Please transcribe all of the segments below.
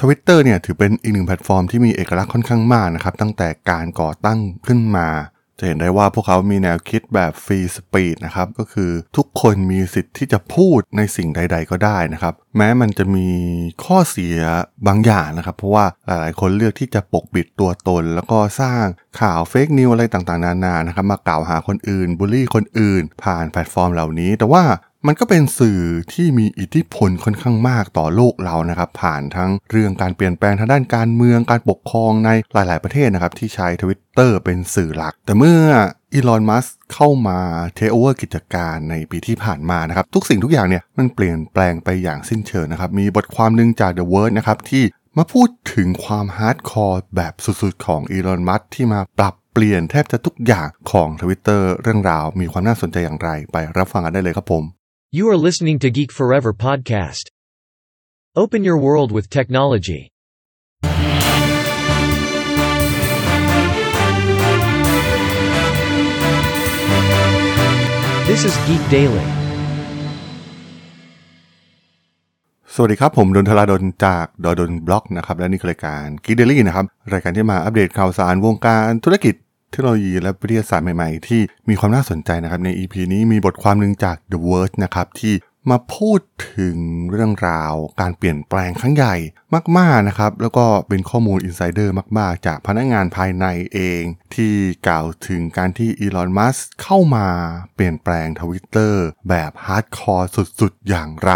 Twitter เนี่ยถือเป็นอีกหนึ่งแพลตฟอร์มที่มีเอกลักษณ์ค่อนข้างมากนะครับ ตั้งแต่การก่อตั้งขึ้นมา จะเห็นได้ว่าพวกเขามีแนวคิดแบบ free speech นะครับ ก็คือทุกคนมีสิทธิ์ที่จะพูดในสิ่งใด ๆ ก็ได้นะครับ แม้มันจะมีข้อเสียบางอย่างนะครับ เพราะว่าหลายๆคนเลือกที่จะปกปิดตัวตน แล้วก็สร้างข่าว fake news อะไรต่างๆ นานานะครับ มากล่าวหาคนอื่นบูลลี่คนอื่น ผ่านแพลตฟอร์มเหล่านี้ แต่ว่า มันก็เป็นสื่อที่มีอิทธิพลค่อนข้างมากต่อโลกเรานะครับ ผ่านทั้งเรื่องการเปลี่ยนแปลงทางด้านการเมืองการปกครองในหลาย ๆ ประเทศนะครับ ที่ใช้ทวิตเตอร์เป็นสื่อหลัก แต่เมื่ออีลอนมัสก์เข้ามาเทโอเวอร์กิจการในปีที่ผ่านมานะครับ ทุกสิ่งทุกอย่างเนี่ยมันเปลี่ยนแปลงไปอย่างสิ้นเชิงนะครับ มีบทความหนึ่งจาก The Verge นะครับที่มาพูดถึงความ hardcore แบบสุด ๆ ของอีลอนมัสก์ที่มาปรับเปลี่ยนแทบจะทุกอย่างของทวิตเตอร์เรื่องราวมีความน่าสนใจอย่างไรไปรับฟังกันได้เลยครับผม You are listening to Geek Forever podcast. Open your world with technology. This is Geek Daily. สวัสดีครับ ผมดนทลาดนจากดดนบล็อกนะครับ และนี่คือรายการกีเดลี่นะครับ รายการที่มาอัปเดตข่าวสารวงการธุรกิจ เทคโนโลยีและวิทยาศาสตร์ใหม่ๆ ที่มีความน่าสนใจนะครับใน EP นี้มีบทความหนึ่งจาก The Verge นะครับที่มาพูดถึงเรื่องราวการเปลี่ยนแปลงครั้งใหญ่มากๆนะครับ แล้วก็เป็นข้อมูล insider มากๆ จากพนักงานภายในเอง ที่กล่าวถึงการที่อีลอนมัสก์เข้ามาเปลี่ยนแปลงทวิตเตอร์แบบ hardcore สุดๆ อย่างไร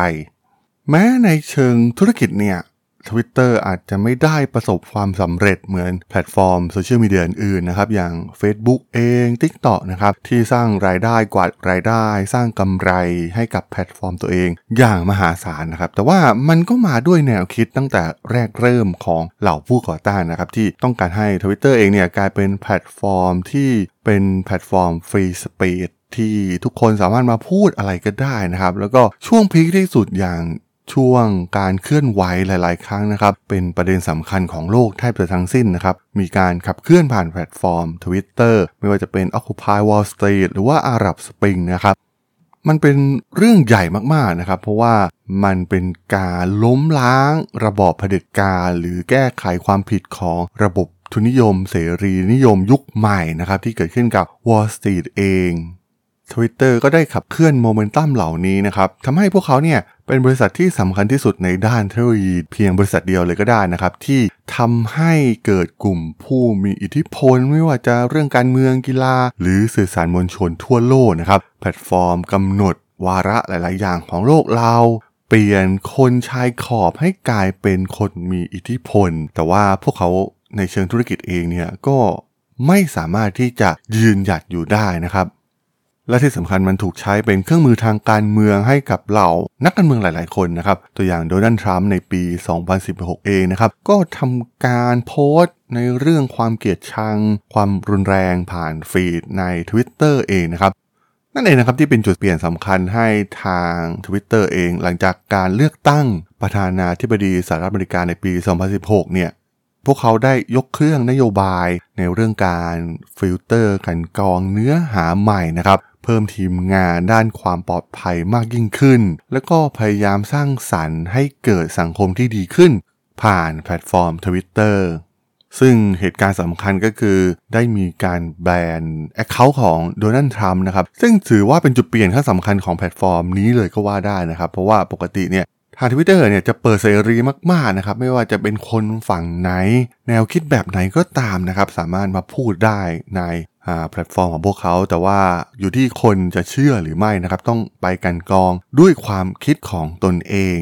แม้ในเชิงธุรกิจเนี่ย Twitter อาจจะไม่ได้ประสบความสำเร็จเหมือนแพลตฟอร์มโซเชียลมีเดียอื่นๆนะครับอย่าง Facebook เอง TikTok นะครับที่สร้างรายได้กวาดรายได้ สร้างกำไรให้กับแพลตฟอร์มตัวเอง อย่างมหาศาลนะครับแต่ว่ามันก็มาด้วยแนวคิดตั้งแต่แรกเริ่มของเหล่าผู้ก่อตั้งนะครับที่ต้องการให้ Twitter เองเนี่ยกลายเป็นแพลตฟอร์มที่เป็นแพลตฟอร์ม free speech ที่ทุกคนสามารถมาพูดอะไรก็ได้นะครับ แล้วก็ช่วง peak ที่สุดอย่าง ช่วงการเคลื่อนไหวหลาย ๆ ครั้งนะครับ เป็นประเด็นสำคัญของโลกแทบจะทั้งสิ้นนะครับ มีการขับเคลื่อนผ่านแพลตฟอร์ม Twitter ไม่ว่าจะเป็น Occupy Wall Street หรือว่า Arab Spring นะครับมันเป็นเรื่องใหญ่มาก ๆ นะครับ เพราะว่ามันเป็นการล้มล้างระบอบเผด็จการหรือแก้ไขความผิดของระบบทุนนิยม เสรีนิยมยุคใหม่นะครับ ที่เกิดขึ้นกับ Wall Street เอง Twitter ก็ได้ขับเคลื่อนโมเมนตัมเหล่านี้นะครับทำให้พวกเขาเนี่ย เป็นบริษัทที่สำคัญที่สุดในด้านเทคโนโลยีเพียงบริษัทเดียวเลยก็ได้นะครับ ที่ทำให้เกิดกลุ่มผู้มีอิทธิพล ไม่ว่าจะเรื่องการเมืองกีฬา หรือสื่อสารมวลชนทั่วโลกนะครับ แพลตฟอร์มกำหนดวาระหลาย ๆ อย่างของโลกเราเปลี่ยนคนชายขอบให้กลายเป็นคนมีอิทธิพล แต่ว่าพวกเขาในเชิงธุรกิจเองเนี่ยก็ไม่สามารถที่จะยืนหยัดอยู่ได้นะครับ และที่สำคัญมันถูกใช้เป็นเครื่องมือทางการเมืองให้กับเหล่านักการเมืองหลาย ๆ คนนะครับ ตัวอย่างโดนัลด์ทรัมป์ในปี 2016 เองนะครับ ก็ทำการโพสต์ในเรื่องความเกลียดชัง ความรุนแรงผ่านฟีดใน Twitter เองนะครับ นั่นเองนะครับที่เป็นจุดเปลี่ยนสำคัญให้ทาง Twitter เอง หลังจากการเลือกตั้งประธานาธิบดีสหรัฐอเมริกาในปี 2016 เนี่ยพวกเขาได้ยกเครื่องนโยบายในเรื่องการฟิลั่นกรองเนื้อหาใหม่นะครับ เพิ่มทีมงานด้านความปลอดภัยมากยิ่งขึ้น และก็พยายามสร้างสรรค์ให้เกิดสังคมที่ดีขึ้น ผ่านแพลตฟอร์ม Twitter ซึ่งเหตุการณ์สำคัญก็คือได้มีการแบน account ของโดนัลด์ทรัมป์นะครับ ซึ่งถือว่าเป็นจุดเปลี่ยนขั้นสำคัญของแพลตฟอร์มนี้เลยก็ว่าได้นะครับ เพราะว่าปกติเนี่ย ทางทวิตเตอร์เนี่ยจะเปิดเสรีมากๆนะครับไม่ว่าจะเป็นคนฝั่งไหน แนวคิดแบบไหนก็ตามนะครับสามารถมาพูดได้ในแพลตฟอร์มของพวกเขา แต่ว่าอยู่ที่คนจะเชื่อหรือไม่นะครับต้องไปกลั่นกรองด้วยความคิดของตนเอง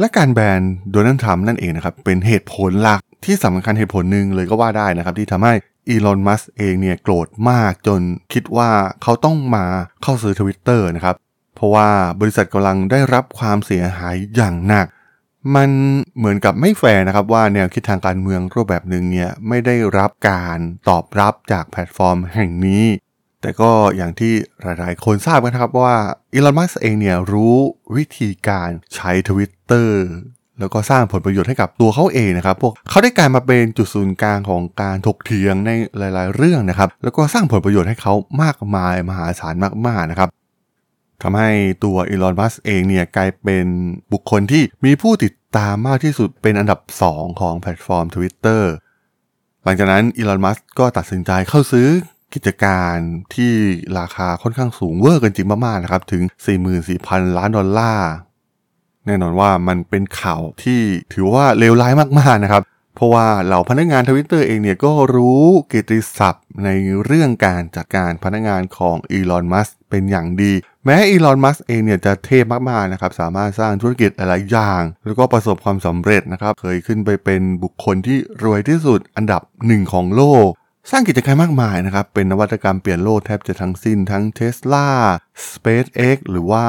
และการแบนโดนัลด์ทรัมป์นั่นเองนะครับเป็นเหตุผลหลักที่สำคัญเหตุผลหนึ่งเลยก็ว่าได้นะครับที่ทำให้อีลอน มัสก์เองเนี่ยโกรธมากจนคิดว่าเขาต้องมาเข้าซื้อทวิตเตอร์นะครับ เพราะว่าบริษัทกำลังได้รับความเสียหายอย่างหนัก มันเหมือนกับไม่แฟร์นะครับว่าแนวคิดทางการเมืองรูปแบบหนึ่งเนี่ยไม่ได้รับการตอบรับจากแพลตฟอร์มแห่งนี้ แต่ก็อย่างที่หลายๆ คนทราบกันนะครับว่าอีลอนมัสเองเนี่ยรู้วิธีการใช้ Twitter แล้วก็สร้างผลประโยชน์ให้กับตัวเขาเองนะครับพวกเขาได้กลายมาเป็นจุดศูนย์กลางของการถกเถียงในหลาย ๆ เรื่องนะครับ แล้วก็สร้างผลประโยชน์ให้เขามากมายมหาศาลมากๆนะครับ ทำให้ตัวอีลอนมัสเองเนี่ยกลายเป็นบุคคลที่มีผู้ติดตามมากที่สุดเป็นอันดับ 2 ของแพลตฟอร์ม Twitter หลังจากนั้นอีลอนมัสก็ตัดสินใจเข้าซื้อกิจการที่ราคาค่อนข้างสูงเวอร์กันจริงมากๆนะครับ ถึง 44,000 ล้านดอลลาร์ แน่นอนว่ามันเป็นข่าวที่ถือว่าเลวร้ายมากๆนะครับ เพราะว่าเหล่าพนักงานทวิตเตอร์เองเนี่ยก็รู้กิติศัพท์ในเรื่องการจัดการพนักงานของอีลอนมัสเป็นอย่างดี แม้อีลอนมัสเองเนี่ยจะเทพมากๆนะครับสามารถสร้างธุรกิจหลายอย่าง แล้วก็ประสบความสำเร็จนะครับเคยขึ้นไปเป็นบุคคลที่รวยที่สุดอันดับหนึ่งของโลก สร้างกิจการมากมายนะครับ เป็นนวัตกรรมเปลี่ยนโลกแทบจะทั้งสิ้นทั้ง Tesla SpaceX หรือว่า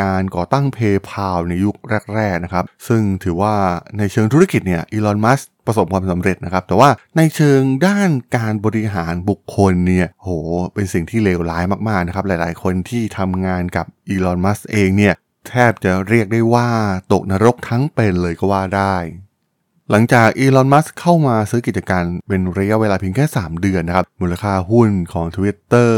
การก่อตั้ง PayPal ในยุคแรก ๆ นะครับ ซึ่งถือว่าในเชิงธุรกิจเนี่ยอีลอน มัสประสบความสำเร็จนะครับ แต่ว่าในเชิงด้านการบริหารบุคคลเนี่ยโห เป็นสิ่งที่เลวร้ายมาก ๆ นะครับ หลายๆ คนที่ทำงานกับอีลอน มัสเองเนี่ยแทบจะเรียกได้ว่าตกนรกทั้งเป็นเลยก็ว่าได้ หลังจากอีลอน มัสเข้ามาซื้อกิจการเป็นระยะเวลาเพียงแค่ 3 เดือนนะครับ มูลค่าหุ้นของ Twitter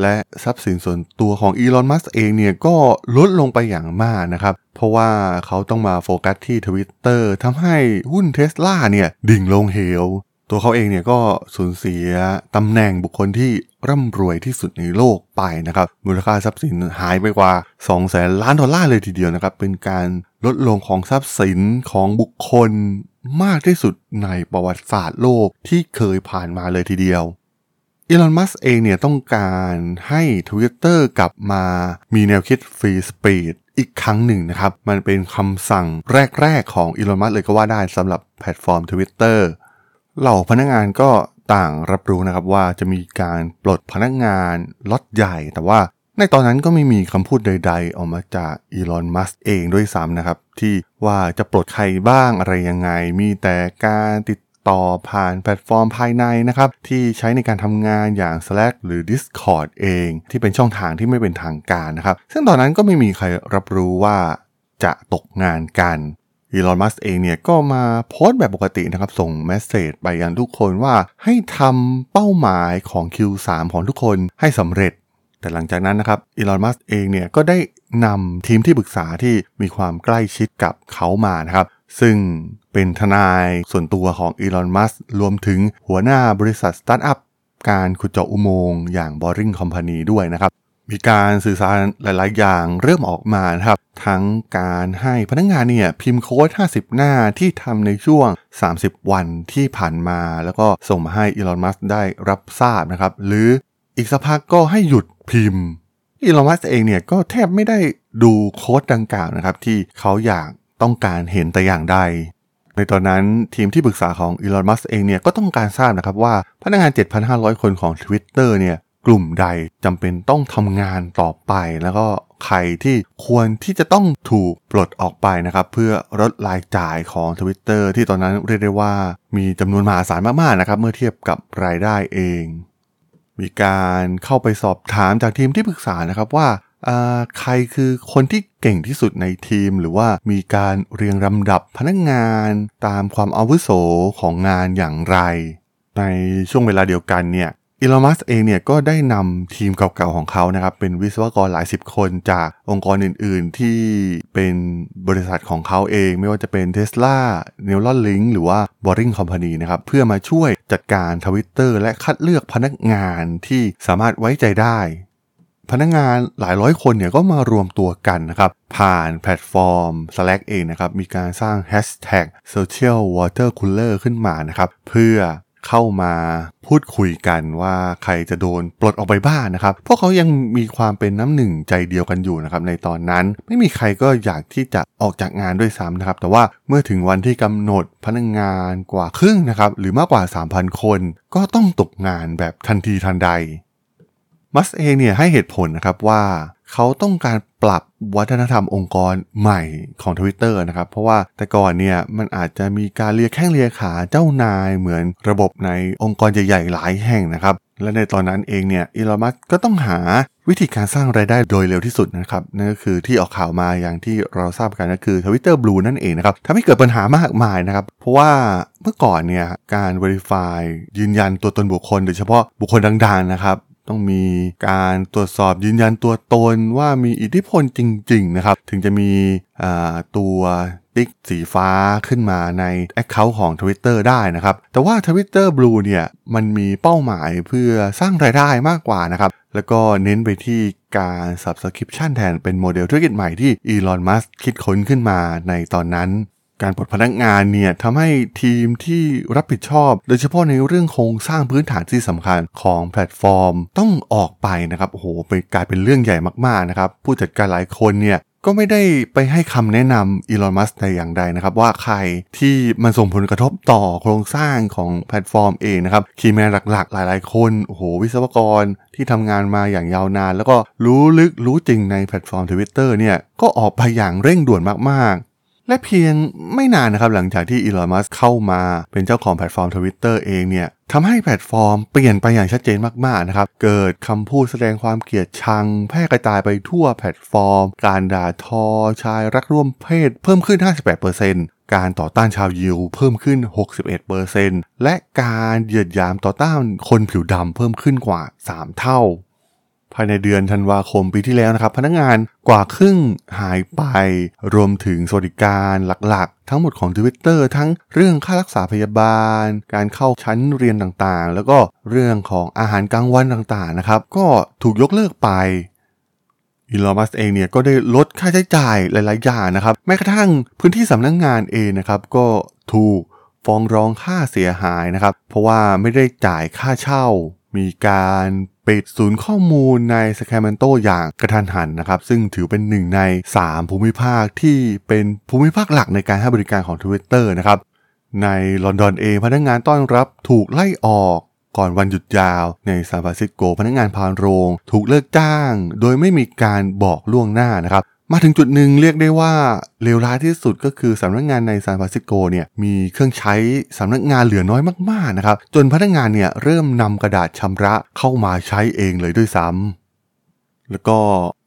และทรัพย์สินส่วนตัวของอีลอน มัสเองเนี่ยก็ลดลงไปอย่างมากนะครับ เพราะว่าเขาต้องมาโฟกัสที่ Twitter ทำให้หุ้นเท s l a เนี่ยดิ่งลงเหว ตัวเขาเองเนี่ยก็สูญเสียตำแหน่งบุคคลที่ร่ำรวยที่สุดในโลกไปนะครับ มูลค่าทรัพย์สินหายไปกว่า2แสนล้านดอลลาร์เลยทีเดียวนะครับ เป็นการลดลงของทรัพย์สินของบุคคล มากที่สุดในประวัติศาสตร์โลกที่เคยผ่านมาเลยทีเดียวอีลอน มัสก์เองเนี่ยต้องการให้ Twitter กลับมามีแนวคิด free speech อีกครั้งหนึ่งนะครับ มันเป็นคำสั่งแรก ๆ ของอีลอน มัสก์เลยก็ว่าได้สำหรับแพลตฟอร์ม Twitter เหล่าพนักงานก็ต่างรับรู้นะครับว่าจะมีการปลดพนักงานล็อตใหญ่ แต่ว่า ในตอนนั้นก็ไม่มีคำพูดใด ๆ ออกมาจากอีลอนมัสเองด้วยซ้ำนะครับ ที่ว่าจะปลดใครบ้างอะไรยังไง มีแต่การติดต่อผ่านแพลตฟอร์มภายในนะครับ ที่ใช้ในการทำงานอย่าง Slack หรือ Discord เอง ที่เป็นช่องทางที่ไม่เป็นทางการนะครับ ซึ่งตอนนั้นก็ไม่มีใครรับรู้ว่าจะตกงานกันอีลอนมัสเองเนี่ยก็มาโพสต์แบบปกตินะครับ ส่งเมสเซจไปยังทุกคนว่าให้ทำเป้าหมายของ Q3 ของทุกคนให้สำเร็จ แต่หลังจากนั้นนะครับอีลอนมัสเองเนี่ยก็ได้นำทีมที่ปรึกษาที่มีความใกล้ชิดกับเขามานะครับซึ่งเป็นทนายส่วนตัวของอีลอนมัสรวมถึงหัวหน้าบริษัทสตาร์ทอัพการขุดเจาะอุโมงค์อย่าง Boring Company ด้วยนะครับ มีการสื่อสารหลาย ๆ อย่างเริ่มออกมาครับ ทั้งการให้พนักงงานเนี่ยพิมพ์โค้ด 50 หน้าที่ทำในช่วง 30 วันที่ผ่านมา แล้วก็ส่งมาให้อีลอนมัสได้รับทราบนะครับ หรืออีกสักพักก็ให้หยุด พิมพ์อีลอนมัสเองเนี่ยก็แทบไม่ได้ดูโค้ดดังกล่าวนะครับ ที่เขาอยากต้องการเห็นแต่อย่างใด ในตอนนั้นทีมที่ปรึกษาของอีลอนมัสเองเนี่ยก็ต้องการทราบนะครับว่าพนักงาน 7,500 คนของ Twitter เนี่ยกลุ่มใดจำเป็นต้องทำงานต่อไป แล้วก็ใครที่ควรที่จะต้องถูกปลดออกไปนะครับ เพื่อลดรายจ่ายของ Twitter ที่ตอนนั้นเรียกได้ว่ามีจำนวนมหาศาลมากๆนะครับ เมื่อเทียบกับรายได้เอง มีการเข้าไปสอบถามจากทีมที่ปรึกษานะครับว่าใครคือคนที่เก่งที่สุดในทีม หรือว่ามีการเรียงลำดับพนักงานตามความอาวุโสของงานอย่างไร ในช่วงเวลาเดียวกันเนี่ยอีลอน มัสก์เองเนี่ยก็ได้นำทีมเก่าๆของเขานะครับเป็นวิศวกรหลายสิบคนจากองค์กรอื่นๆ ที่เป็นบริษัทของเขาเอง ไม่ว่าจะเป็น Tesla n e u r a l Link หรือว่า Boring Company นะครับเพื่อมาช่วย จัดการทวิตเตอร์และคัดเลือกพนักงานที่สามารถไว้ใจได้ พนักงานหลายร้อยคนเนี่ยก็มารวมตัวกันนะครับ ผ่านแพลตฟอร์ม Slack เองนะครับ มีการสร้าง hashtag Social Water Cooler ขึ้นมานะครับ เพื่อ เข้ามาพูดคุยกันว่าใครจะโดนปลดออกไปบ้างนะครับ พวกเขายังมีความเป็นน้ำหนึ่งใจเดียวกันอยู่นะครับในตอนนั้นไม่มีใครก็อยากที่จะออกจากงานด้วยซ้ำนะครับ แต่ว่าเมื่อถึงวันที่กำหนดพนักงงานกว่าครึ่งนะครับ หรือมากกว่า 3,000 คน ก็ต้องตกงานแบบทันทีทันใดมัสเองเนี่ยให้เหตุผลนะครับว่า เขาต้องการปรับวัฒนธรรมองค์กรใหม่ของ Twitter นะครับ เพราะว่าแต่ก่อนเนี่ยมันอาจจะมีการเลียแข้งเลียขาเจ้านายเหมือนระบบในองค์กรใหญ่ๆหลายแห่งนะครับ และในตอนนั้นเองเนี่ยอีลอมัสก็ต้องหาวิธีการสร้างไรายได้โดยเร็วที่สุดนะครับนั่นก็คือที่ออกข่าวมาอย่างที่เราทราบกันก็คือ Twitter Blue นั่นเองนะครับทำให้เกิดปัญหามากมายนะครับ เพราะว่าเมื่อก่อนเนี่ยการ Verify ยืนยันตัวตนบุคคล โดยเฉพาะบุคคลดังๆนะครับ ต้องมีการตรวจสอบยืนยันตัวตนว่ามีอิทธิพลจริง ๆ นะครับ ถึงจะมีตัวติ๊กสีฟ้าขึ้นมาใน Account ของ Twitter ได้นะครับ แต่ว่า Twitter Blue เนี่ยมันมีเป้าหมายเพื่อสร้างรายได้มากกว่านะครับ แล้วก็เน้นไปที่การ Subscription แทนเป็นโมเดลธุรกิจใหม่ที่อีลอนมัสคิดค้นขึ้นมาในตอนนั้น การปลดพนักงานเนี่ยทำให้ทีมที่รับผิดชอบ โดยเฉพาะในเรื่องโครงสร้างพื้นฐานที่สำคัญของแพลตฟอร์ม ต้องออกไปนะครับโอ้โหไปกลายเป็นเรื่องใหญ่มากๆนะครับผู้จัดการหลายคนเนี่ยก็ไม่ได้ไปให้คำแนะนำอีลอน มัสก์แต่อย่างใดนะครับ ว่าใครที่มันส่งผลกระทบต่อโครงสร้างของแพลตฟอร์มเองนะครับ key man หลักๆ หลายๆ คน โอ้โห วิศวกรที่ทำงานมาอย่างยาวนาน แล้วก็รู้ลึกรู้จริงในแพลตฟอร์มทวิตเตอร์เนี่ย ก็ออกไปอย่างเร่งด่วนมาก และเพียงไม่นานนะครับหลังจากที่อีลอนมัสก์เข้ามาเป็นเจ้าของแพลตฟอร์มทวิตเตอร์เองเนี่ยทำให้แพลตฟอร์มเปลี่ยนไปอย่างชัดเจนมากๆนะครับ เกิดคำพูดแสดงความเกลียดชัง แพร่กระจายไปทั่วแพลตฟอร์ม การด่าทอ ชายรักร่วมเพศเพิ่มขึ้น 58%การต่อต้านชาวยิวเพิ่มขึ้น 61%และการเหยียดหยามต่อต้านคนผิวดำเพิ่มขึ้นกว่า 3 เท่า ภายในเดือนธันวาคมปีที่แล้วนะครับ พนักงานกว่าครึ่งหายไป รวมถึงสวัสดิการหลักๆ ทั้งหมดของ Twitter ทั้งเรื่องค่ารักษาพยาบาล การเข้าชั้นเรียนต่างๆ แล้วก็เรื่องของอาหารกลางวันต่างๆนะครับ ก็ถูกยกเลิกไปอีลอมัสเองเนี่ยก็ได้ลดค่าใช้จ่ายหลายๆอย่างนะครับ แม้กระทั่งพื้นที่สำนักงงานเองนะครับ ก็ถูกฟ้องร้องค่าเสียหายนะครับ เพราะว่าไม่ได้จ่ายค่าเช่า มีการ ปิดศูนย์ข้อมูลในแซคราเมนโตอย่างกระทันหันนะครับ ซึ่งถือเป็นหนึ่งใน 3 ภูมิภาคที่เป็นภูมิภาคหลักในการให้บริการของ Twitter นะครับ ในลอนดอนเองพนักงานต้อนรับถูกไล่ออกก่อนวันหยุดยาวในซานฟรานซิสโกพนักงานภารโรง ถูกเลิกจ้าง โดยไม่มีการบอกล่วงหน้านะครับ มาถึงจุดหนึ่งเรียกได้ว่าเลวร้ายที่สุดก็คือสำนักงานในซานฟรานซิสโกเนี่ยมีเครื่องใช้สำนักงานเหลือน้อยมากๆนะครับจนพนักงานเนี่ยเริ่มนำกระดาษชำระเข้ามาใช้เองเลยด้วยซ้ำแล้วก็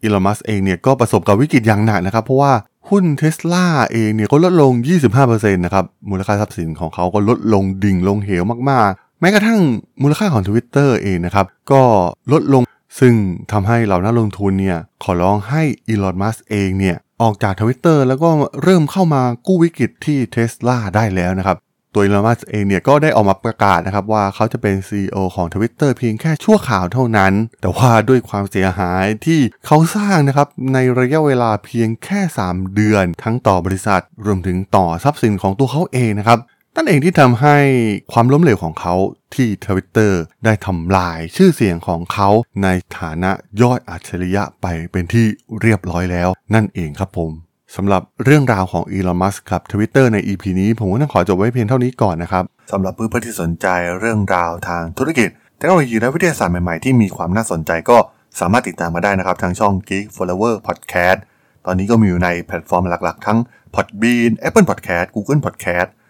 อีลอมัสเองเนี่ยก็ประสบกับวิกฤตอย่างหนักนะครับ เพราะว่าหุ้นเทสลาเองเนี่ยก็ลดลง 25%นะครับมูลค่าทรัพย์สินของเขาก็ลดลงดิ่งลงเหวมากๆ แม้กระทั่งมูลค่าของ Twitter เองนะครับก็ลดลง ซึ่งทำให้เหล่านักลงทุนเนี่ยขอร้องให้อีลอนมัสเองเนี่ยออกจากทวิตเตอร์แล้วก็เริ่มเข้ามากู้วิกฤตที่เทสลาได้แล้วนะครับ ตัวอีลอนมัสเองเนี่ยก็ได้ออกมาประกาศนะครับว่าเขาจะเป็น CEO ของ Twitter เพียงแค่ชั่วข่าวเท่านั้น แต่ว่าด้วยความเสียหายที่เขาสร้างนะครับในระยะเวลาเพียงแค่ 3 เดือน ทั้งต่อบริษัทรวมถึงต่อทรัพย์สินของตัวเขาเองนะครับ นั่นเองที่ทำให้ความล้มเหลวของเขาที่ทวิตเตอร์ได้ทำลายชื่อเสียงของเขาในฐานะยอดอัจฉริยะไปเป็นที่เรียบร้อยแล้ว นั่นเองครับผมสำหรับเรื่องราวของอีลอน มัสก์กับทวิตเตอร์ใน EP นี้ผมก็ต้องขอจบไว้เพียงเท่านี้ก่อนนะครับสำหรับเพื่อนๆที่สนใจเรื่องราวทางธุรกิจเทคโนโลยีและวิทยาศาสตร์ใหม่ๆ ที่มีความน่าสนใจก็สามารถติดตามมาได้นะครับ ทางช่อง Geek Forever Podcast ตอนนี้ก็มีอยู่ในแพลตฟอร์มหลักๆ ทั้ง Podbean Apple Podcast Google Podcast